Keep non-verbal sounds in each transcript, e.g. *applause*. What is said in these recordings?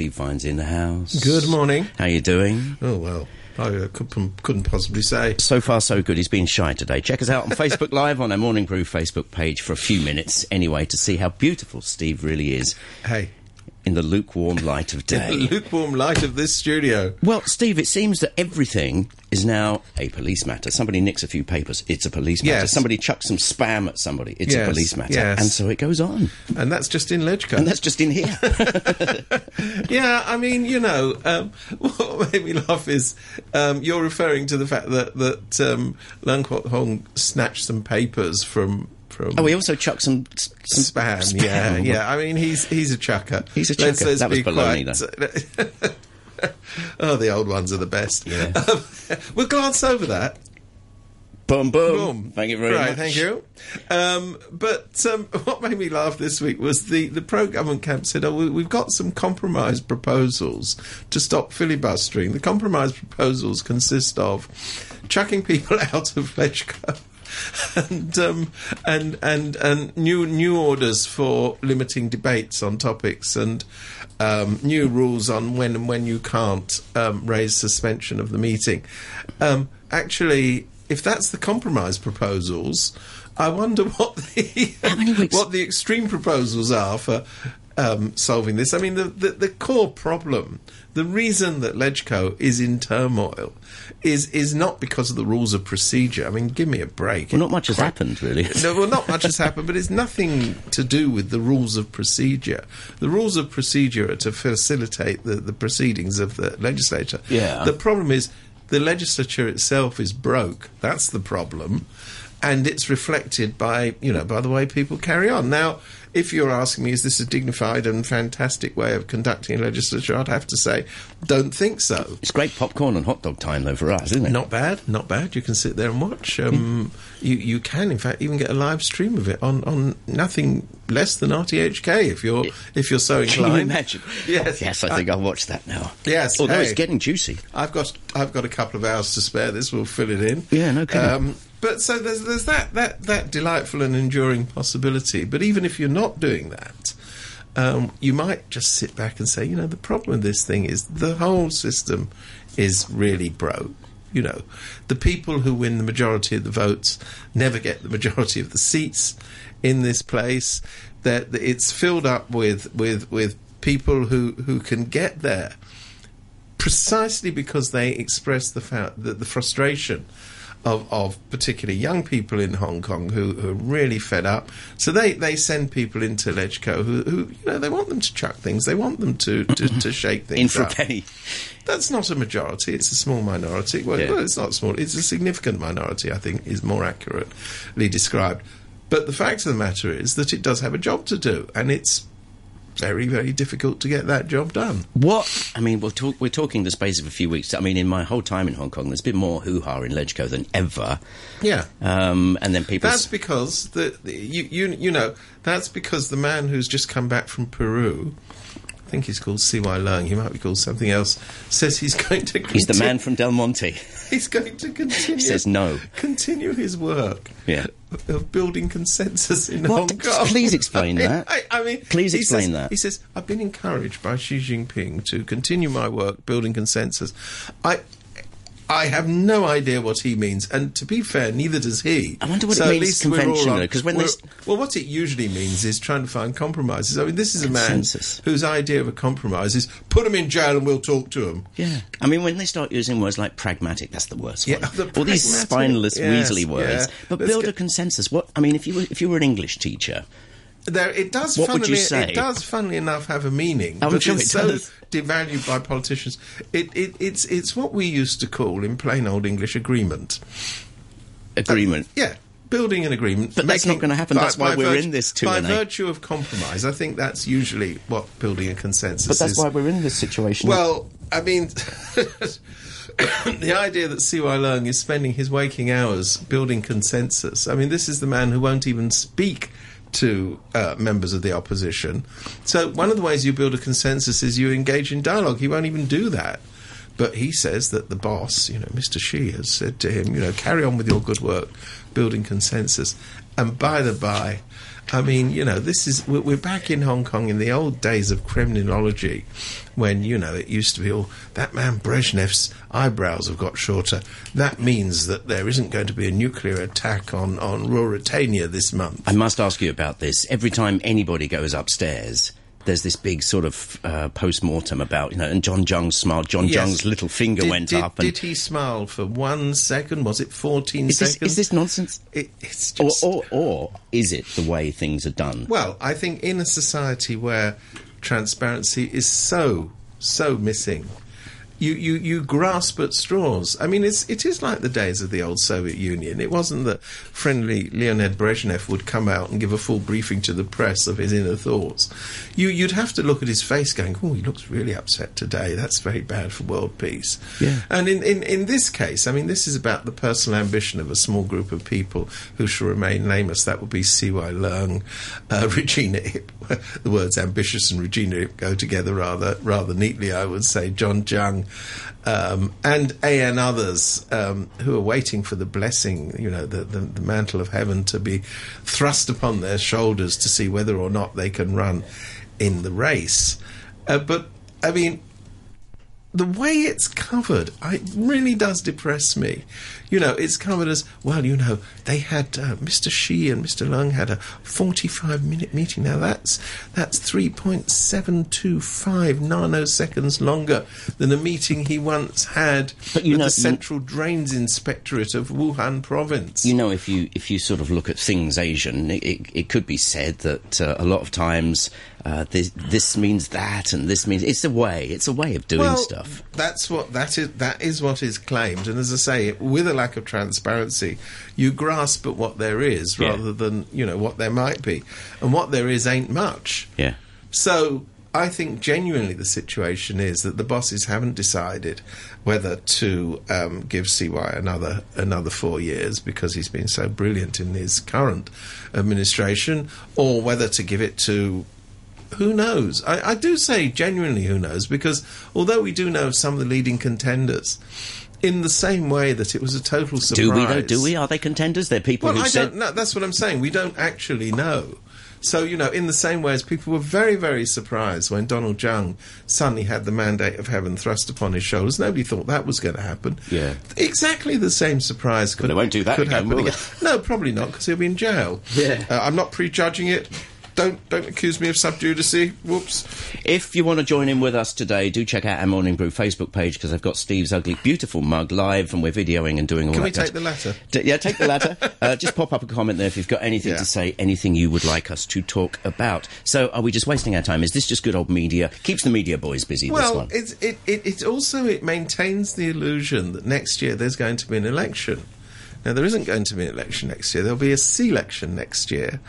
Steve Vine's in the house. Good morning. How you doing? Oh well, I uh, couldn't, couldn't possibly say. So far, so good. He's been shy today. Check us out on Facebook Live on our Morning Brew Facebook page for a few minutes anyway to see how beautiful Steve really is Hey, in the lukewarm light of the day. *laughs* lukewarm light of this studio. Well, Steve, it seems that everything is now a police matter. Somebody nicks a few papers, it's a police matter. Yes. Somebody chucks some spam at somebody, it's Yes, a police matter. yes. And so it goes on. And that's just in Legco. And that's just in here. *laughs* *laughs* yeah, I mean, you know, um, what made me laugh is um, you're referring to the fact that that um, Leung Kwok Hung snatched some papers from from. oh, he also chucked some, some Spam, yeah, yeah. I mean, he's he's a chucker. He's a chucker. That was baloney, quite- *laughs* oh, the old ones are the best. Yeah. *laughs* Um, we'll glance over that. Boom, boom. Boom. Thank you very right, much. Thank you. Um, but um, *laughs* what made me laugh this week was the, the pro government camp said, "Oh, we, we've got some compromise proposals to stop filibustering." The compromise proposals consist of chucking people out of Legco. *laughs* And um, and and and new new orders for limiting debates on topics and um, new rules on when and when you can't um, raise suspension of the meeting. Um, actually, if that's the compromise proposals, I wonder *laughs* what the what the extreme proposals are for um, solving this. I mean, the, the the core problem, the reason that Legco is in turmoil, is is not because of the rules of procedure. I mean, give me a break. Well, not much has happened, really. No, well, not much has *laughs* happened, but it's nothing to do with the rules of procedure. The rules of procedure are to facilitate the, the proceedings of the legislature. Yeah. The problem is the legislature itself is broke. That's the problem. And it's reflected by, you know, by the way people carry on. Now, if you're asking me, is this a dignified and fantastic way of conducting a legislature? I'd have to say, don't think so. It's great popcorn and hot dog time, though, for us, isn't it? Not bad, not bad. You can sit there and watch. Um, you you can, in fact, even get a live stream of it on, on nothing less than RTHK if you're if you're so inclined. Can you imagine? *laughs* Yes, Yes, I think I'll watch that now. Yes, Although hey. it's getting juicy. I've got I've got a couple of hours to spare. This will fill it in. Yeah, no kidding. Um, but so there's there's that that that delightful and enduring possibility. But even if you're not doing that. Um, you might just sit back and say, you know, the problem with this thing is the whole system is really broke. You know, the people who win the majority of the votes never get the majority of the seats in this place. That it's filled up with with with people who who can get there precisely because they express the fact that the frustration of, of particularly young people in Hong Kong who, who are really fed up. So they, they send people into Legco who, who you know they want them to chuck things, they want them to, to, to *laughs* shake things In for a penny. That's not a majority; it's a small minority. Well, Yeah. well, it's not small; it's a significant minority. I think is more accurately described. But the fact of the matter is that it does have a job to do, and it's very, very difficult to get that job done. What? I mean, we're, talk, we're talking the space of a few weeks. I mean, in my whole time in Hong Kong, there's been more hoo ha in Legco than ever. Yeah. Um, and then people. That's because the, the you, you you know that's because the man who's just come back from Peru, I think he's called C.Y. Leung. He might be called something else. Says he's going to. he's the man from Del Monte. *laughs* He's going to continue. says no. Continue his work. Yeah. Of building consensus in What? Hong Kong. Please explain *laughs* that. I, I mean, Please explain says- that. He says, "I've been encouraged by Xi Jinping to continue my work building consensus." I. I have no idea what he means, and to be fair, neither does he. I wonder what it So at means conventionally, 'cause when they well, what it usually means is trying to find compromises. I mean, this is a man whose idea of a compromise is put him in jail and we'll talk to him. Yeah. I mean, when they start using words like pragmatic, that's the worst Yeah, one. the All these spineless, yes, weaselly words. yeah. But Let's build a consensus. What? I mean, if you were, if you were an English teacher, There, it does. What would funnily, you say? It does, funnily enough, have a meaning. Oh, I'm but sure it's it so devalued by politicians. It, it, it's it's what we used to call, in plain old English, agreement. agreement. Uh, yeah, building an agreement. But that's not gonna happen. by- That's why we're virtue- in this too, By virtue of compromise, I think that's usually what building a consensus but that's is. why we're in this situation. Well, I mean, *laughs* the idea that C.Y. Leung is spending his waking hours building consensus. I mean, this is the man who won't even speak to uh, members of the opposition. So, one of the ways you build a consensus is you engage in dialogue. He won't even do that. But he says that the boss, you know, Mr. Xi, has said to him, you know, carry on with your good work, building consensus. And by the by, I mean, you know, this is we're, back in Hong Kong in the old days of Kremlinology, when you know it used to be all that man Brezhnev's eyebrows have got shorter. That means that there isn't going to be a nuclear attack on on Ruritania this month. I must ask you about this. Every time anybody goes upstairs, there's this big sort of uh, post mortem about you know, and John Tsang smiled. John Yes. Tsang's little finger Did- went did, up. And Did he smile for one second? Was it fourteen is this, seconds? is this nonsense? It, it's Or, or, or is it the way things are done? Well, I think in a society where transparency is so so missing, you, you, you grasp at straws. I mean, it's it is like the days of the old Soviet Union. It wasn't that friendly Leonid Brezhnev would come out and give a full briefing to the press of his inner thoughts. You you'd have to look at his face, going, "Oh, he looks really upset today. That's very bad for world peace." Yeah. And in, in, in this case, I mean, this is about the personal ambition of a small group of people who shall remain nameless. That would be C.Y. Leung, uh, *laughs* Regina Ip. *laughs* the words ambitious and Regina Ip go together rather rather neatly, I would say. John Tsang. Um, and others um, who are waiting for the blessing, you know, the, the, the mantle of heaven to be thrust upon their shoulders to see whether or not they can run in the race. Uh, but, I mean, the way it's covered, it really does depress me. You know, it's covered as well. You know, they had uh, Mr. Xi and Mr. Leung had a forty-five minute meeting. Now that's that's three point seven two five nanoseconds longer than a meeting he once had But you with know- the Central Drains Inspectorate of Wuhan Province. You know, if you if you sort of look at things Asian, it, it, it could be said that uh, a lot of times uh, this, this means that and this means it's a way. It's a way of doing well, stuff. That's what that is. That is what is claimed, and as I say, with a lack of transparency, you grasp at what there is Yeah. rather than you know what there might be, and what there is ain't much. Yeah. So I think genuinely the situation is that the bosses haven't decided whether to um, give CY another another four years because he's been so brilliant in his current administration, or whether to give it to who knows? I, I do say genuinely who knows because although we do know of some of the leading contenders, in the same way that it was a total surprise. Do we though? Do we? Are they contenders? They're people Well, who I said don't know. That's what I'm saying. We don't actually know. So, you know, in the same way as people were very, very surprised when Donald Tsang suddenly had the mandate of heaven thrust upon his shoulders. Nobody thought that was going to happen. Yeah. Exactly the same surprise could, they won't do that again, happen. will they? No, probably not, because he'll be in jail. Yeah. Uh, I'm not prejudging it. Don't don't accuse me of subjudice. Whoops. If you want to join in with us today, do check out our Morning Brew Facebook page because I've got Steve's ugly, beautiful mug live and we're videoing and doing all Can that. Can we take the latter? D- yeah, take the latter. *laughs* uh, just pop up a comment there if you've got anything Yeah. to say, anything you would like us to talk about. So, are we just wasting our time? Is this just good old media? Keeps the media boys busy, this Well, one. it's, it, it, it also it maintains the illusion that next year there's going to be an election. Now there isn't going to be an election next year. There'll be a C-election next year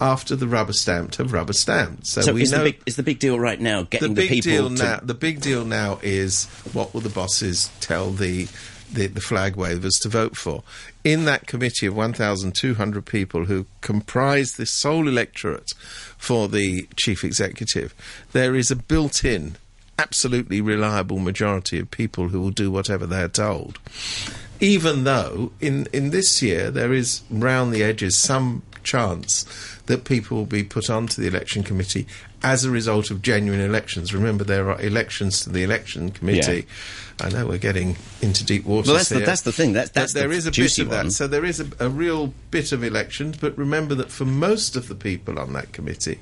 after the rubber stamped have rubber stamped. So, So, we is, know the big, is the big deal right now the getting the, big people deal to. now. The big deal now is what will the bosses tell the the, the flag wavers to vote for? In that committee of 1,200 people who comprise the sole electorate for the chief executive, there is a built-in, absolutely reliable majority of people who will do whatever they're told. Even though in in this year there is round the edges some chance that people will be put onto the election committee as a result of genuine elections. Remember, there are elections to the election committee. I know we're getting into deep waters Well, that's the- that's the thing. That's- that's the there is a bit of that. one. So there is a, a real bit of elections. But remember that for most of the people on that committee,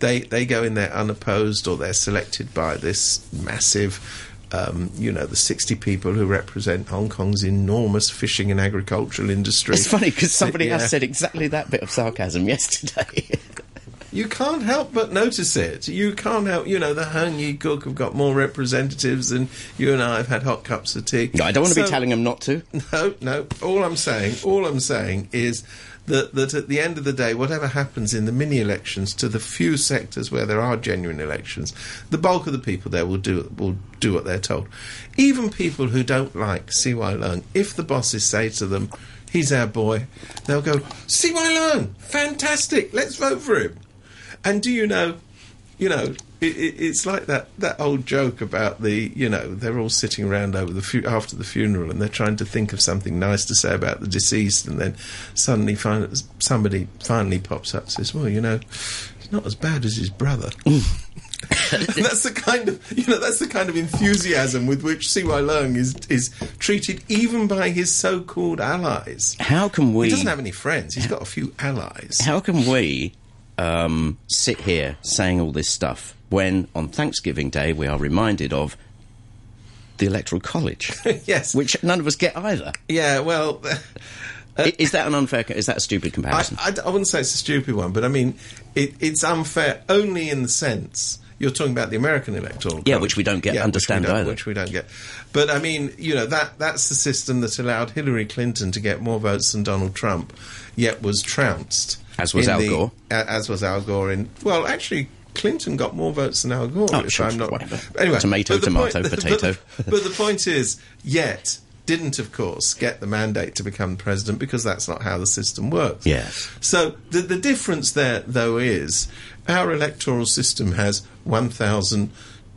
they they go in there unopposed or they're selected by this massive. Um, you know, the 60 people who represent Hong Kong's enormous fishing and agricultural industry. It's funny because *laughs* somebody Yeah. has said exactly that bit of sarcasm *laughs* yesterday. You can't help but notice it. You can't help, you know, the Heung Yee Kuk have got more representatives than you and I have had hot cups of tea. no, I don't want to be telling them not to. *laughs* No, no. All I'm saying, all I'm saying is that, that at the end of the day, whatever happens in the mini elections to the few sectors where there are genuine elections, the bulk of the people there will do will do what they're told. Even people who don't like CY Leung, if the bosses say to them, "He's our boy," they'll go, "CY Leung, fantastic! Let's vote for him." And do you know, you know, it, it, it's like that, that old joke about the, you know, they're all sitting around over the fu- after the funeral and they're trying to think of something nice to say about the deceased, and then suddenly find, somebody finally pops up and says, "Well, you know, he's not as bad as his brother." *laughs* that's the kind of you know that's the kind of enthusiasm with which CY Leung is is treated even by his so-called allies. How can we? He doesn't have any friends. He's got a few allies. How can we um, sit here saying all this stuff when on Thanksgiving Day we are reminded of the Electoral College, *laughs* yes. which none of us get either? Yeah. Well. *laughs* Uh, I- is that an unfair? Is that a stupid comparison? I, I wouldn't say it's a stupid one, but I mean, it, it's unfair only in the sense you're talking about the American electoral. Yeah, which we don't get- which we understand don't- either. Which we don't get. But I mean, you know, that that's the system that allowed Hillary Clinton to get more votes than Donald Trump, yet was trounced. As was Al Gore. As was Al Gore. In well, actually. Clinton got more votes than Al Gore. Oh, if sure, I'm not whatever. anyway. Tomato, tomato, point- *laughs* potato. But, but the point is, yet didn't, of course, get the mandate to become president because that's not how the system works. Yes. So the the difference there, though, is our electoral system has one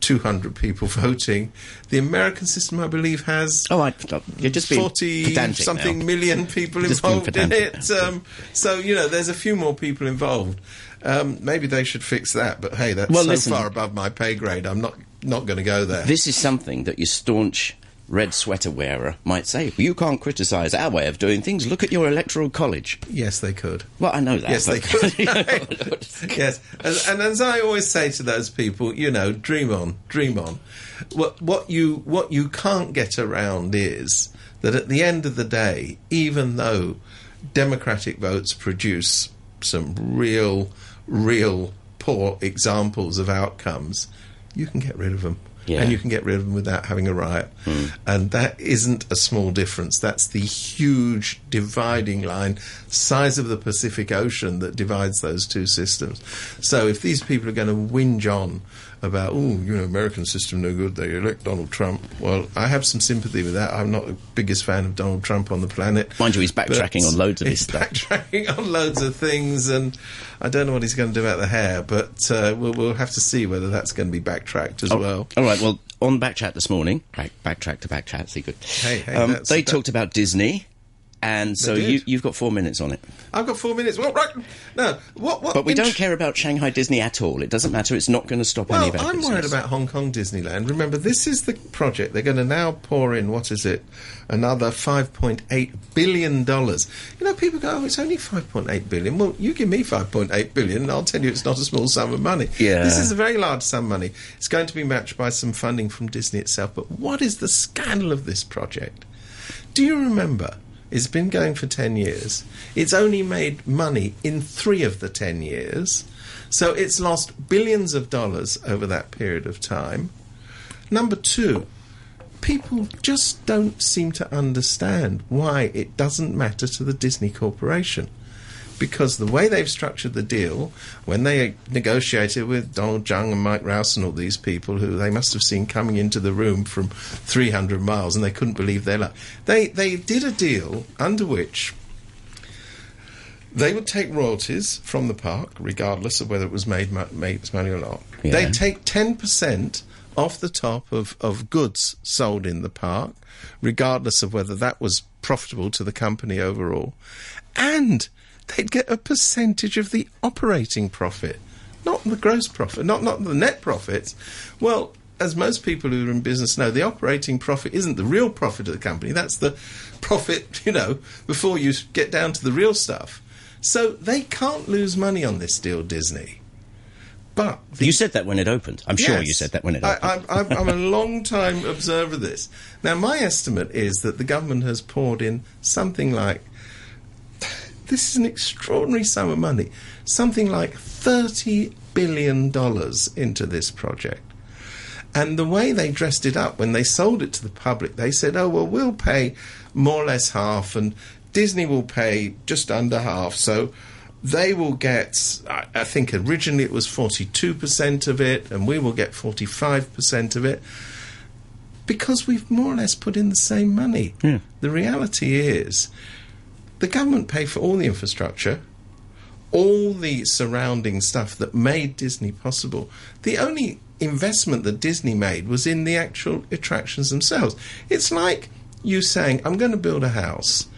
thousand two hundred people *laughs* voting. The American system, I believe, has. oh, I, you're just Forty something now. million *laughs* people being involved in it. Um, so you know, there's a few more people involved. Um, maybe they should fix that. But hey, that's Well, so listen. far above my pay grade. I'm not not going to go there. This is something that your staunch red sweater wearer might say. You can't criticise our way of doing things. Look at your electoral college. yes, they could. Well, I know that. Yes, they could. *laughs* *laughs* yes, and, and as I always say to those people, you know, dream on, dream on. What what you what you can't get around is that at the end of the day, even though democratic votes produce some real, real poor examples of outcomes, you can get rid of them. Yeah. And you can get rid of them without having a riot. Hmm. And that isn't a small difference. That's the huge dividing line, size of the Pacific Ocean that divides those two systems. So if these people are going to whinge on about, oh, you know, American system no good, they elect Donald Trump. Well, I have some sympathy with that. I'm not the biggest fan of Donald Trump on the planet. Mind you, he's backtracking on loads of his *laughs* he's stuff. Backtracking on loads of things, and I don't know what he's going to do about the hair, but uh, we'll, we'll have to see whether that's going to be backtracked as Oh, well. All right. Well, on Backchat this morning, back, backtrack to Backchat. See, good. Hey, hey, um, they that- talked about Disney, and so you, you've got four minutes on it. I've got four minutes. Well, right. No, what? what But we don't care about Shanghai Disney at all. It doesn't matter. It's not going to stop any of our I'm business. worried about Hong Kong Disneyland. Remember, this is the project. They're going to now pour in, what is it, another $5.8 billion. You know, people go, oh, it's only $5.8 billion. Well, you give me 5.8 billion, and I'll tell you it's not a small sum of money. Yeah. This is a very large sum of money. It's going to be matched by some funding from Disney itself. But what is the scandal of this project? Do you remember? It's been going for 10 years. It's only made money in three of the 10 years. So it's lost billions of dollars over that period of time. Number two, people just don't seem to understand why it doesn't matter to the Disney Corporation. Because the way they've structured the deal, when they negotiated with Donald Tsang and Mike Rowse and all these people who they must have seen coming into the room from 300 miles and they couldn't believe their luck, they, they did a deal under which they would take royalties from the park, regardless of whether it was made, made money or not. Yeah. They'd take 10% off the top of, of goods sold in the park, regardless of whether that was profitable to the company overall. And they'd get a percentage of the operating profit, not the gross profit, not, not the net profits. Well, as most people who are in business know, the operating profit isn't the real profit of the company. That's the profit, *laughs* you know, before you get down to the real stuff. So they can't lose money on this deal, Disney. But the You said that when it opened. I'm sure you said that when it opened. I'm, I'm, I'm a long time observer of this. Now, my estimate is that the government has poured in something like this is an extraordinary sum of money, something like thirty billion dollars into this project. And the way they dressed it up when they sold it to the public, they said, "Oh well, we'll pay more or less half, and Disney will pay just under half." So they will get, I, think originally it was forty-two percent of it, and we will get forty-five percent of it because we've more or less put in the same money. Yeah. The reality is, the government paid for all the infrastructure, all the surrounding stuff that made Disney possible. The only investment that Disney made was in the actual attractions themselves. It's like you saying, I'm going to build a house,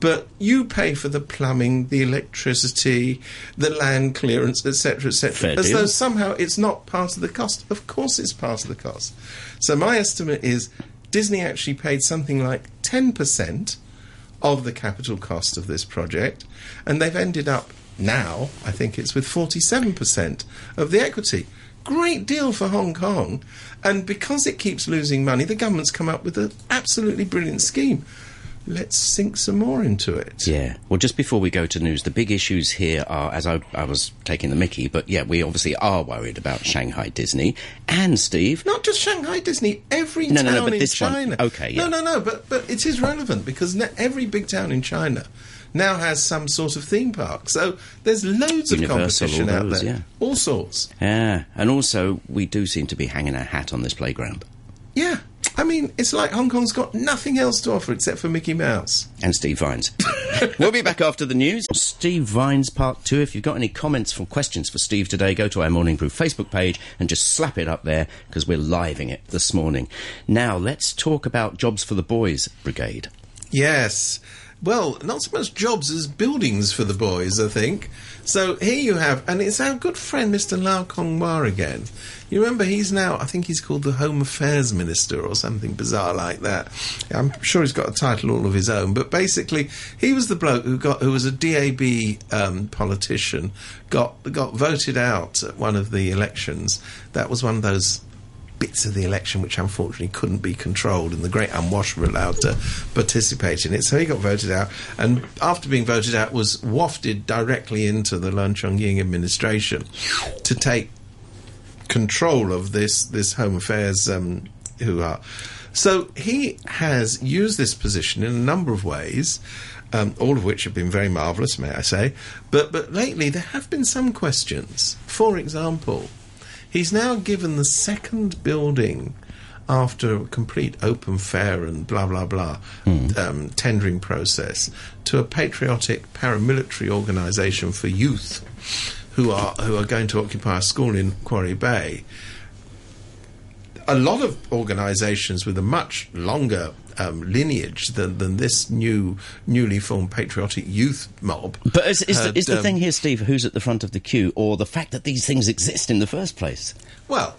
but you pay for the plumbing, the electricity, the land clearance, etc., etc., as deal. though somehow it's not part of the cost. Of course, it's part of the cost. So my estimate is Disney actually paid something like 10% of the capital cost of this project, and they've ended up now, I think it's with 47% of the equity. Great deal for Hong Kong, and because it keeps losing money, the government's come up with an absolutely brilliant scheme. Let's sink some more into it. Yeah. Well, just before we go to news, the big issues here are, as I, I was taking the mickey, but yeah, we obviously are worried about Shanghai Disney and Steve. Not just Shanghai Disney, every No, no, town no, but in this one- China. okay, yeah. No, no, no, but but it is relevant because every big town in China now has some sort of theme park. So there's loads of Universal, competition all out those, there, yeah. all sorts. Yeah. And also, we do seem to be hanging our hat on this playground. Yeah, I mean, it's like Hong Kong's got nothing else to offer except for Mickey Mouse. And Steve Vines. *laughs* we'll be back after the news. Steve Vines Part 2. If you've got any comments or questions for Steve today, go to our Morning Brew Facebook page and just slap it up there because we're living it this morning. Now, let's talk about Jobs for the Boys Brigade. Yes. Well, not so much jobs as buildings for the boys, I think. So here you have, and it's our good friend Mr. Lau Kong Wah again. You remember he's now, I think he's called the Home Affairs Minister or something bizarre like that. I'm sure he's got a title all of his own, but basically he was the bloke who got, who was a DAB um, politician, got got voted out at one of the elections. That was one of those bits of the election which unfortunately couldn't be controlled, and the great unwashed were allowed to participate in it. So he got voted out, and after being voted out, was wafted directly into the Leung Chun-ying administration to take control of this this Home Affairs um, who are. So he has used this position in a number of ways. Um, all of which have been very marvellous, may I say. But but lately there have been some questions. For example, He's now given the second building after a complete open fair and blah blah blah um, tendering process to a patriotic paramilitary organisation for youth who are who are going to occupy a school in Quarry Bay. A lot of organisations with a much longer um, lineage than, than this new newly formed patriotic youth mob. But is, is, had, the, is the um, thing here, Steve, who's at the front of the queue, or the fact that these things exist in the first place? Well,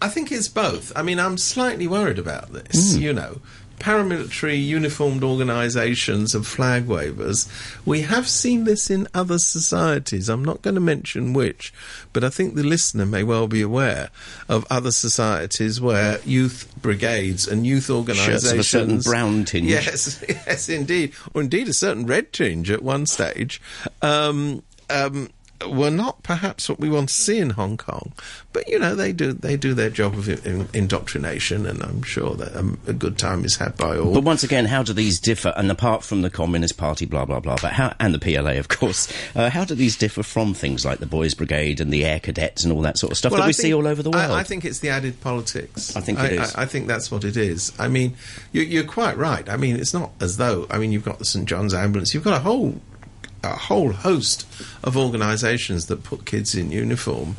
I think it's both. I mean, I'm slightly worried about this. You know, paramilitary uniformed organisations of flag wavers. We have seen this in other societies. I'm not going to mention which, but I think the listener may well be aware of other societies where youth brigades and youth organisations Shirts of a certain brown tinge. Yes, *laughs* yes, indeed, or indeed a certain red tinge at one stage. Um, um, were not perhaps what we want to see in Hong Kong, but you know they do they do their job of in, indoctrination, and I'm sure that um, a good time is had by all. But once again, how do these differ? And apart from the Communist Party, blah blah blah, but how and the PLA, of course, uh, how do these differ from things like the Boys Brigade and the Air Cadets and all that sort of stuff Well, that I we think- see all over the world? I, I think it's the added politics. I think it I, is. I, I think that's what it is. I mean, you, you're quite right. I mean, it's not as though. I mean, you've got the St John's Ambulance. You've got a whole. A whole host of organisations that put kids in uniform.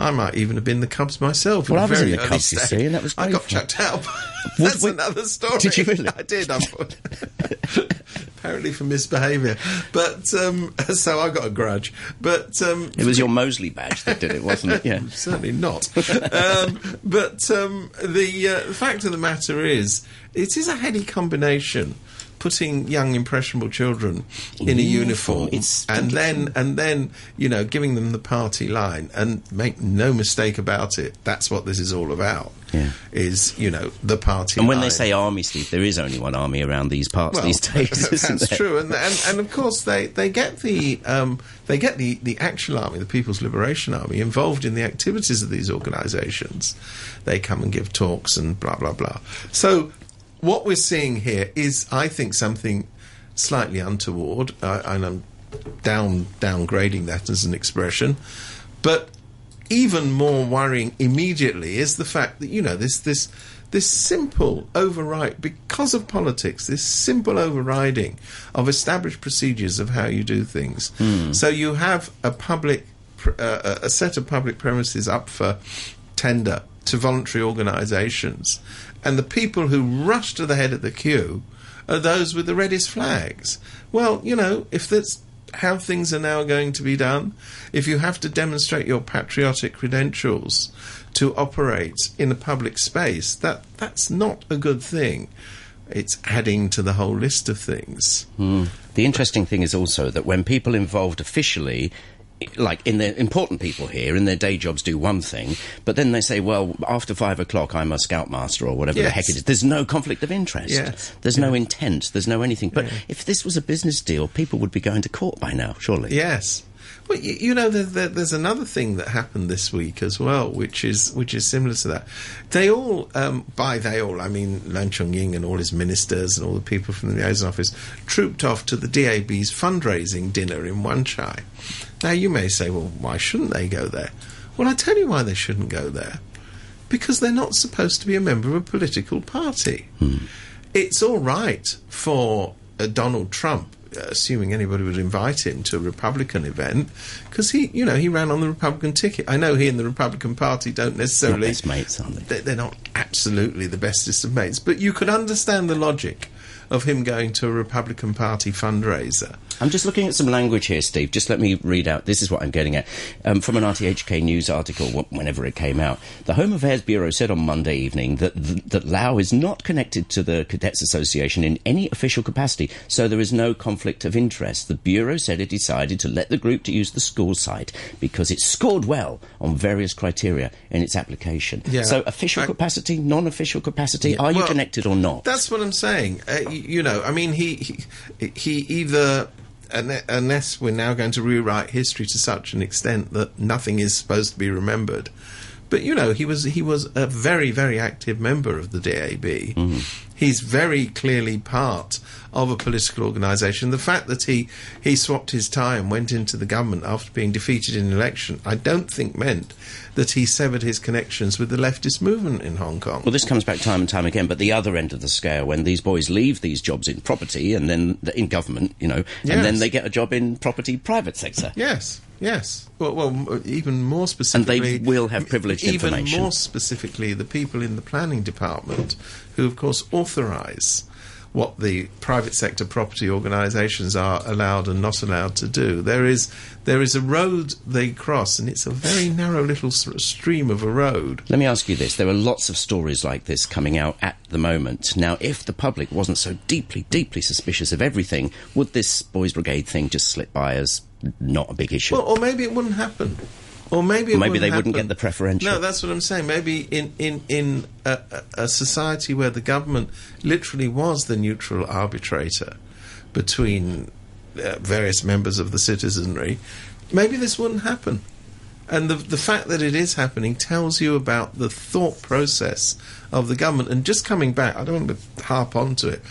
I might even have been the Cubs myself. Well, I was in the Cubs, you see, and that was I got chucked out. *laughs* That's we- another story. Did you really? *laughs* I did. *laughs* Apparently for misbehaviour, but um, so I got a grudge. But um, it was your Mosley badge that did it, wasn't it? Yeah. certainly not. um, but um, the, uh, the fact of the matter is, it is a heady combination. Putting young impressionable children in a Uniform, and then and then you know giving them the party line, and make no mistake about it, that's what this is all about. Yeah. Is you know the party. And when they say army, Steve, there is only one army around these parts Well, these *laughs* days, that's true, and, and and of course they, they get the um, they get the, the actual army, the People's Liberation Army, involved in the activities of these organisations. They come and give talks and blah blah blah. So what we're seeing here is, I think, something slightly untoward, uh, and I'm down downgrading that as an expression, but even more worrying immediately is the fact that you know this this this simple override because of politics this simple overriding of established procedures of how you do things. So you have a public uh, a set of public premises up for tender to voluntary organisations and the people who rush to the head of the queue are those with the reddest flags well you know if that's how things are now going to be done. If you have to demonstrate your patriotic credentials to operate in a public space, that that's not a good thing. It's adding to the whole list of things. Hmm. The interesting thing is also that when people involved officially, like in their important people here, in their day jobs, do one thing, but then they say, "Well, after five o'clock, I'm a scoutmaster or whatever the heck it is." There's no conflict of interest. Yes. There's no intent. There's no anything. But if this was a business deal, people would be going to court by now, surely. Yes. Well, you, you know, there, there, there's another thing that happened this week as well, which is which is similar to that. They all, um, by they all, I mean Leung Chun Ying and all his ministers and all the people from the liaison office, trooped off to the DAB's fundraising dinner in Wan Chai. Now, you may say, well, why shouldn't they go there? Well, I tell you why they shouldn't go there. Because they're not supposed to be a member of a political party. It's all right for uh, Donald Trump, assuming anybody would invite him to a Republican event, because he, you know, he ran on the Republican ticket. I know he and the Republican Party don't Not necessarily best mates, aren't they- they're not absolutely the bestest of mates, but you could understand the logic of him going to a Republican Party fundraiser. I'm just looking at some language here, Steve. Just let me read out. This is what I'm getting at. Um, from an RTHK news article, whenever it came out. The Home Affairs Bureau said on Monday evening that, th- that Lau is not connected to the Cadets Association in any official capacity, so there is no conflict of interest. The Bureau said it decided to let the group to use the school site because it scored well on various criteria in its application. Yeah. So, official I- capacity, non official capacity, are you Well, connected or not? That's what I'm saying. Uh, y- you know, I mean, he he, he either unless we're now going to rewrite history to such an extent that nothing is supposed to be remembered. But you know, he was he was a very very active member of the DAB. Mm-hmm. He's very clearly part of a political organisation. The fact that he he swapped his tie and went into the government after being defeated in an election, I don't think meant that he severed his connections with the leftist movement in Hong Kong. Well, this comes back time and time again, but the other end of the scale, when these boys leave these jobs in property and then in government, you know, Yes. and then they get a job in property private sector. Yes, yes. Well, well uh, even more specifically. And they will have privileged even information. more specifically, the people in the planning department, who of course authorise what the private sector property organisations are allowed and not allowed to do. There is there is a road they cross, and it's a very narrow little stream of a road. Let me ask you this. There are lots of stories like this coming out at the moment. Now, if the public wasn't so deeply, deeply suspicious of everything, would this Boys Brigade thing just slip by as not a big issue? Well, or maybe it wouldn't happen. Or maybe it maybe wouldn't they wouldn't get the preferential. No, that's what I'm saying. Maybe in in in a, a a society where the government literally was the neutral arbitrator between uh, various members of the citizenry, maybe this wouldn't happen. And the the fact that it is happening tells you about the thought process of the government. And just coming back, I don't want to harp onto it,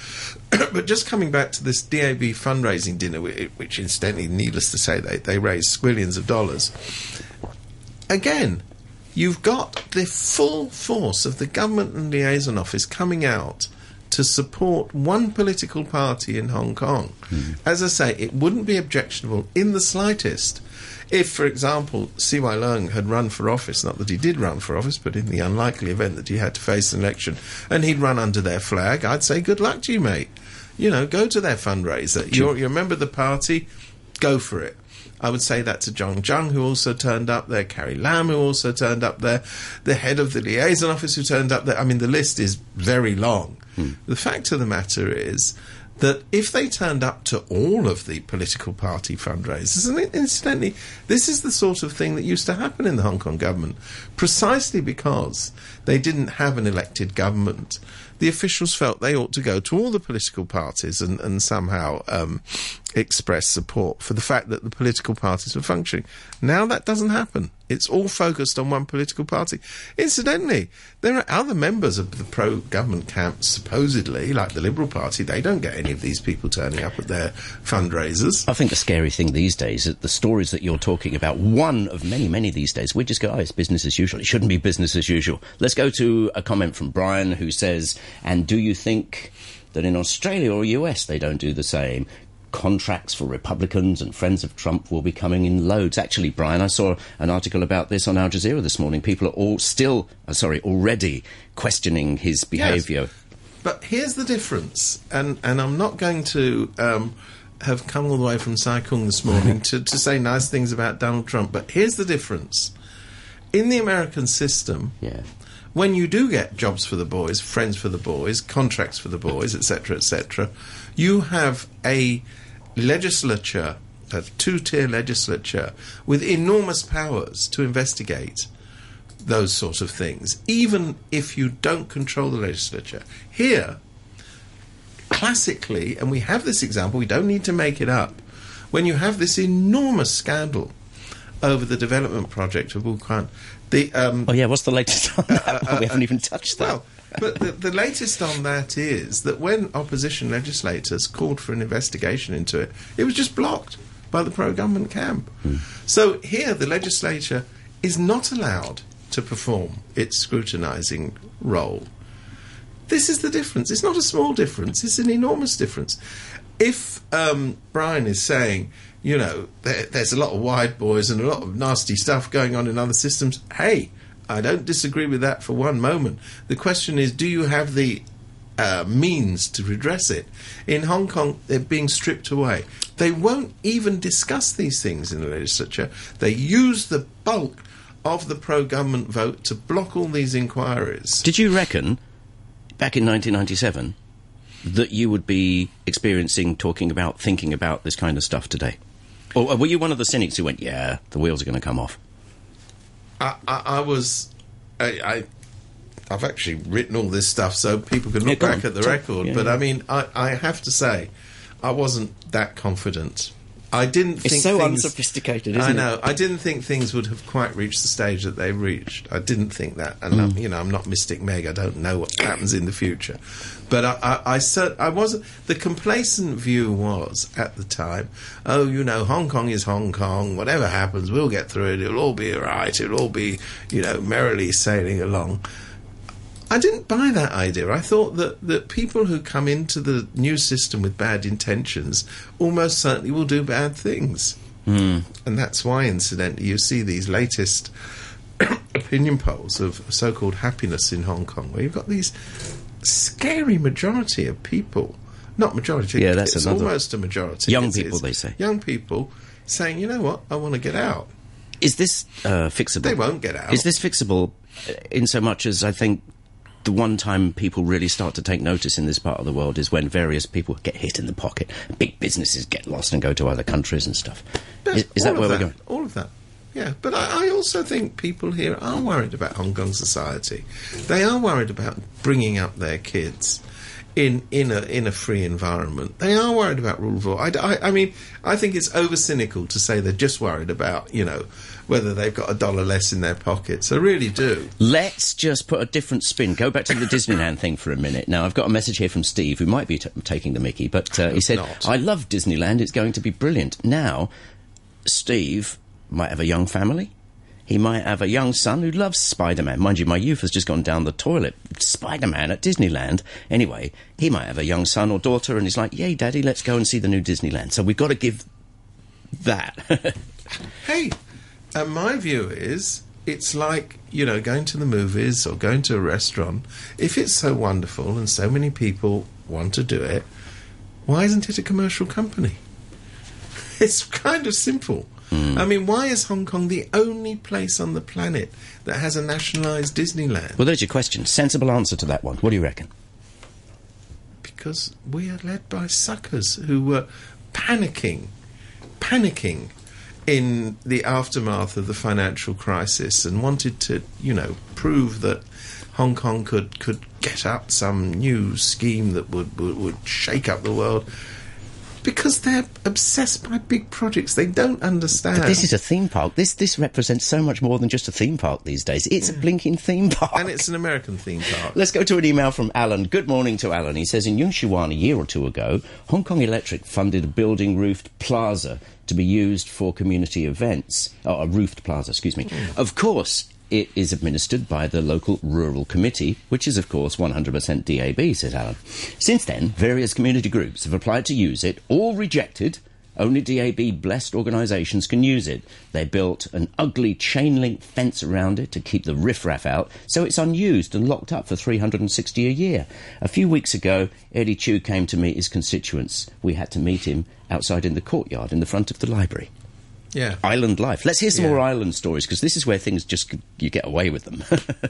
*clears throat* but just coming back to this DAB fundraising dinner, which incidentally, needless to say, they they raised squillions of dollars. Again, you've got the full force of the government and liaison office coming out to support one political party in Hong Kong. Hmm. As I say, it wouldn't be objectionable in the slightest if, for example, CY Leung had run for office, not that he did run for office, but in the unlikely event that he had to face an election, and he'd run under their flag, I'd say, good luck to you, mate. You know, go to their fundraiser. You're, you're a member of the party, go for it. I would say that to John Tsang, who also turned up there, Carrie Lam, who also turned up there, the head of the liaison office, who turned up there. I mean, the list is very long. Hmm. The fact of the matter is that if they turned up to all of the political party fundraisers, and incidentally, this is the sort of thing that used to happen in the Hong Kong government, precisely because they didn't have an elected government. The officials felt they ought to go to all the political parties and, and somehow um, express support for the fact that the political parties were functioning. Now that doesn't happen. It's all focused on one political party. Incidentally, there are other members of the pro government camp, supposedly, like the Liberal Party, they don't get any of these people turning up at their fundraisers. I think the scary thing these days is the stories that you're talking about, one of many, many these days, we just go, oh, it's business as usual. It shouldn't be business as usual. Let's go to a comment from Brian who says, and do you think that in Australia or US they don't do the same? contracts for Republicans and friends of Trump will be coming in loads. Actually, Brian, I saw an article about this on Al Jazeera this morning. People are all still, uh, sorry, already questioning his behaviour. Yes. But here's the difference, and, and I'm not going to um, have come all the way from Sai Kung this morning *laughs* to, to say nice things about Donald Trump, but here's the difference. In the American system, yeah when you do get jobs for the boys, friends for the boys, contracts for the boys, etc., etc., you have a legislature, a two tier legislature, with enormous powers to investigate those sort of things, even if you don't control the legislature. Here, classically, and we have this example, we don't need to make it up, when you have this enormous scandal over the development project of Wang Chau. The, um, oh, yeah, what's the latest on that? *laughs* Uh, uh, we haven't even touched that. Well, but the, the, latest on that is that when opposition legislators called for an investigation into it, it was just blocked by the pro government camp. Mm. So here, the legislature is not allowed to perform its scrutinising role. This is the difference. It's not a small difference, it's an enormous difference. If um, Brian is saying, you know, there, there's a lot of wide boys and a lot of nasty stuff going on in other systems, hey, I don't disagree with that for one moment. The question is, do you have the uh, means to redress it? In Hong Kong, they're being stripped away. They won't even discuss these things in the legislature. They use the bulk of the pro government vote to block all these inquiries. Did you reckon, back in 1997, that you would be experiencing, talking about, thinking about this kind of stuff today? Or were you one of the cynics who went, yeah, the wheels are going to come off? I, I, I was, I, I, have actually written all this stuff so people can look yeah, back on. at the record. Yeah, but yeah. I mean, I, I have to say, I wasn't that confident. I didn't think it's so things, unsophisticated. I know. It? I didn't think things would have quite reached the stage that they reached. I didn't think that, and mm. you know, I'm not Mystic Meg. I don't know what happens in the future, but I, I, I, cert, I wasn't. The complacent view was at the time, oh, you know, Hong Kong is Hong Kong. Whatever happens, we'll get through it. It'll all be all right. It'll all be, you know, merrily sailing along. I didn't buy that idea. I thought that, that people who come into the new system with bad intentions almost certainly will do bad things. Mm. And that's why, incidentally, you see these latest *coughs* opinion polls of so called happiness in Hong Kong, where you've got these scary majority of people. Not majority, yeah, that's it's almost a majority. Young it's, people, it's they say. Young people saying, you know what, I want to get out. Is this uh, fixable? They won't get out. Is this fixable in so much as I think the one time people really start to take notice in this part of the world is when various people get hit in the pocket, big businesses get lost and go to other countries and stuff. is, is that where that, we're going? All of that. Yeah, but I, I, also think people here are worried about Hong Kong society. They are worried about bringing up their kids in in a in a free environment. They are worried about rule of law. I, I, I mean, I think it's over cynical to say they're just worried about you know whether they've got a dollar less in their pockets. I really do. Let's just put a different spin. Go back to the Disneyland thing for a minute. Now, I've got a message here from Steve, who might be t- taking the mickey, but uh, he said, not. I love Disneyland. It's going to be brilliant. Now, Steve might have a young family. He might have a young son who loves Spider Man. Mind you, my youth has just gone down the toilet. Spider Man at Disneyland. Anyway, he might have a young son or daughter and he's like, Yay, Daddy, let's go and see the new Disneyland. So we've got to give that. *laughs* hey, and my view is it's like, you know, going to the movies or going to a restaurant. If it's so wonderful and so many people want to do it, why isn't it a commercial company? *laughs* It's kind of simple. Mm. I mean, why is Hong Kong the only place on the planet that has a nationalised Disneyland? Well, there's your question. Sensible answer to that one. What do you reckon? Because we are led by suckers who were panicking, panicking in the aftermath of the financial crisis and wanted to, you know, prove that Hong Kong could, could get up some new scheme that would, would, would shake up the world. because they're obsessed by big projects. They don't understand. But this is a theme park. This this represents so much more than just a theme park these days. It's a blinking theme park. and it's an American theme park. *laughs* Let's go to an email from Alan. Good morning to Alan. He says in Yung Shih a year or two ago, Hong Kong Electric funded a building roofed plaza to be used for community events. Oh, a roofed plaza, excuse me. Hmm. Of course, it is administered by the local rural committee, which is, of course, 100% DAB, says Alan. Since then, various community groups have applied to use it, all rejected. Only DAB blessed organisations can use it. They built an ugly chain link fence around it to keep the riffraff out, so it's unused and locked up for 360 a year. A few weeks ago, Eddie Chu came to meet his constituents. We had to meet him outside in the courtyard in the front of the library. Yeah. Island life. Let's hear some Yeah. more island stories because this is where things just you get away with them. *laughs*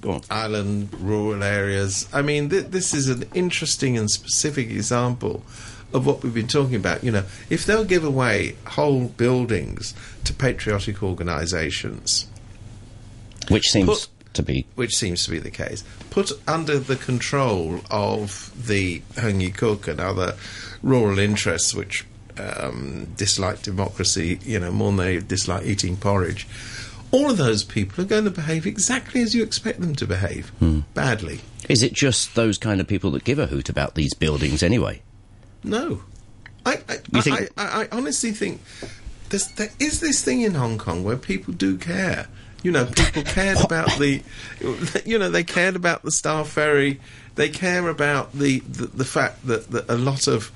Go on. island, rural areas. I mean, th- this is an interesting and specific example of what we've been talking about. You know, if they'll give away whole buildings to patriotic organisations, Which seems Put- to be which seems to be the case, put under the control of the Hung Cook and other rural interests which um, dislike democracy, you know, more than they dislike eating porridge. All of those people are going to behave exactly as you expect them to behave, badly. Is it just those kind of people that give a hoot about these buildings anyway? No, I I, You I, I, I honestly think there's, there is this thing in Hong Kong where people do care. You know, people cared about the, you know, they cared about the Star Ferry. They care about the the, the fact that, that a lot of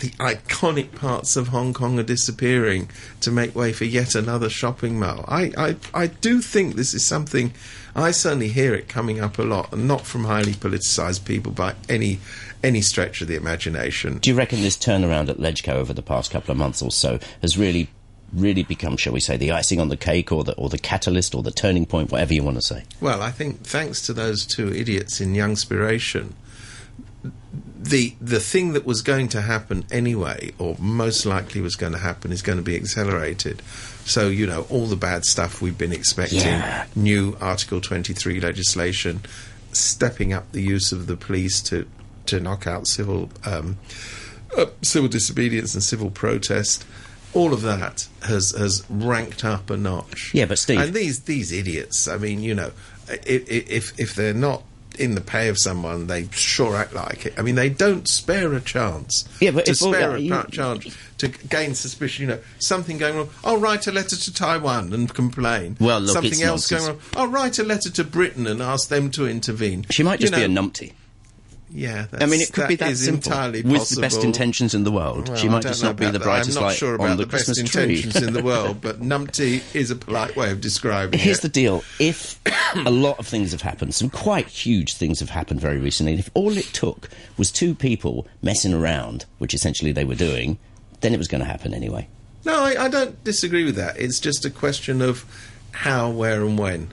the iconic parts of Hong Kong are disappearing to make way for yet another shopping mall. I, I, I do think this is something. I certainly hear it coming up a lot, and not from highly politicised people by any any stretch of the imagination. Do you reckon this turnaround at Legco over the past couple of months or so has really, really become, shall we say, the icing on the cake, or the or the catalyst, or the turning point, whatever you want to say? Well, I think thanks to those two idiots in Youngspiration, the the thing that was going to happen anyway, or most likely was going to happen, is going to be accelerated. So you know all the bad stuff we've been expecting, Yeah. new Article twenty three legislation, stepping up the use of the police to to knock out civil um, uh, civil disobedience and civil protest. All of that has has ranked up a notch. Yeah, but Steve- and these these idiots. I mean, you know, if if they're not in the pay of someone, they sure act like it. I mean, they don't spare a chance. Yeah, but to all- spare uh, a you- chance to gain suspicion. You know, something going wrong. I'll write a letter to Taiwan and complain. Well, look, something else nonsense. going wrong. I'll write a letter to Britain and ask them to intervene. She might You just be a numpty. Yeah, I mean, it could be that is simple. entirely With the best intentions in the world, Well, she might don't just not be about the that. brightest I'm not light sure about on the, the best tree. intentions in the world, *laughs* but numpty is a polite way of describing Here's it. Here's the deal: if a lot of things have happened, some quite huge things have happened very recently, if all it took was two people messing around, which essentially they were doing, then it was going to happen anyway. No, I, I don't disagree with that. It's just a question of how, where, and when.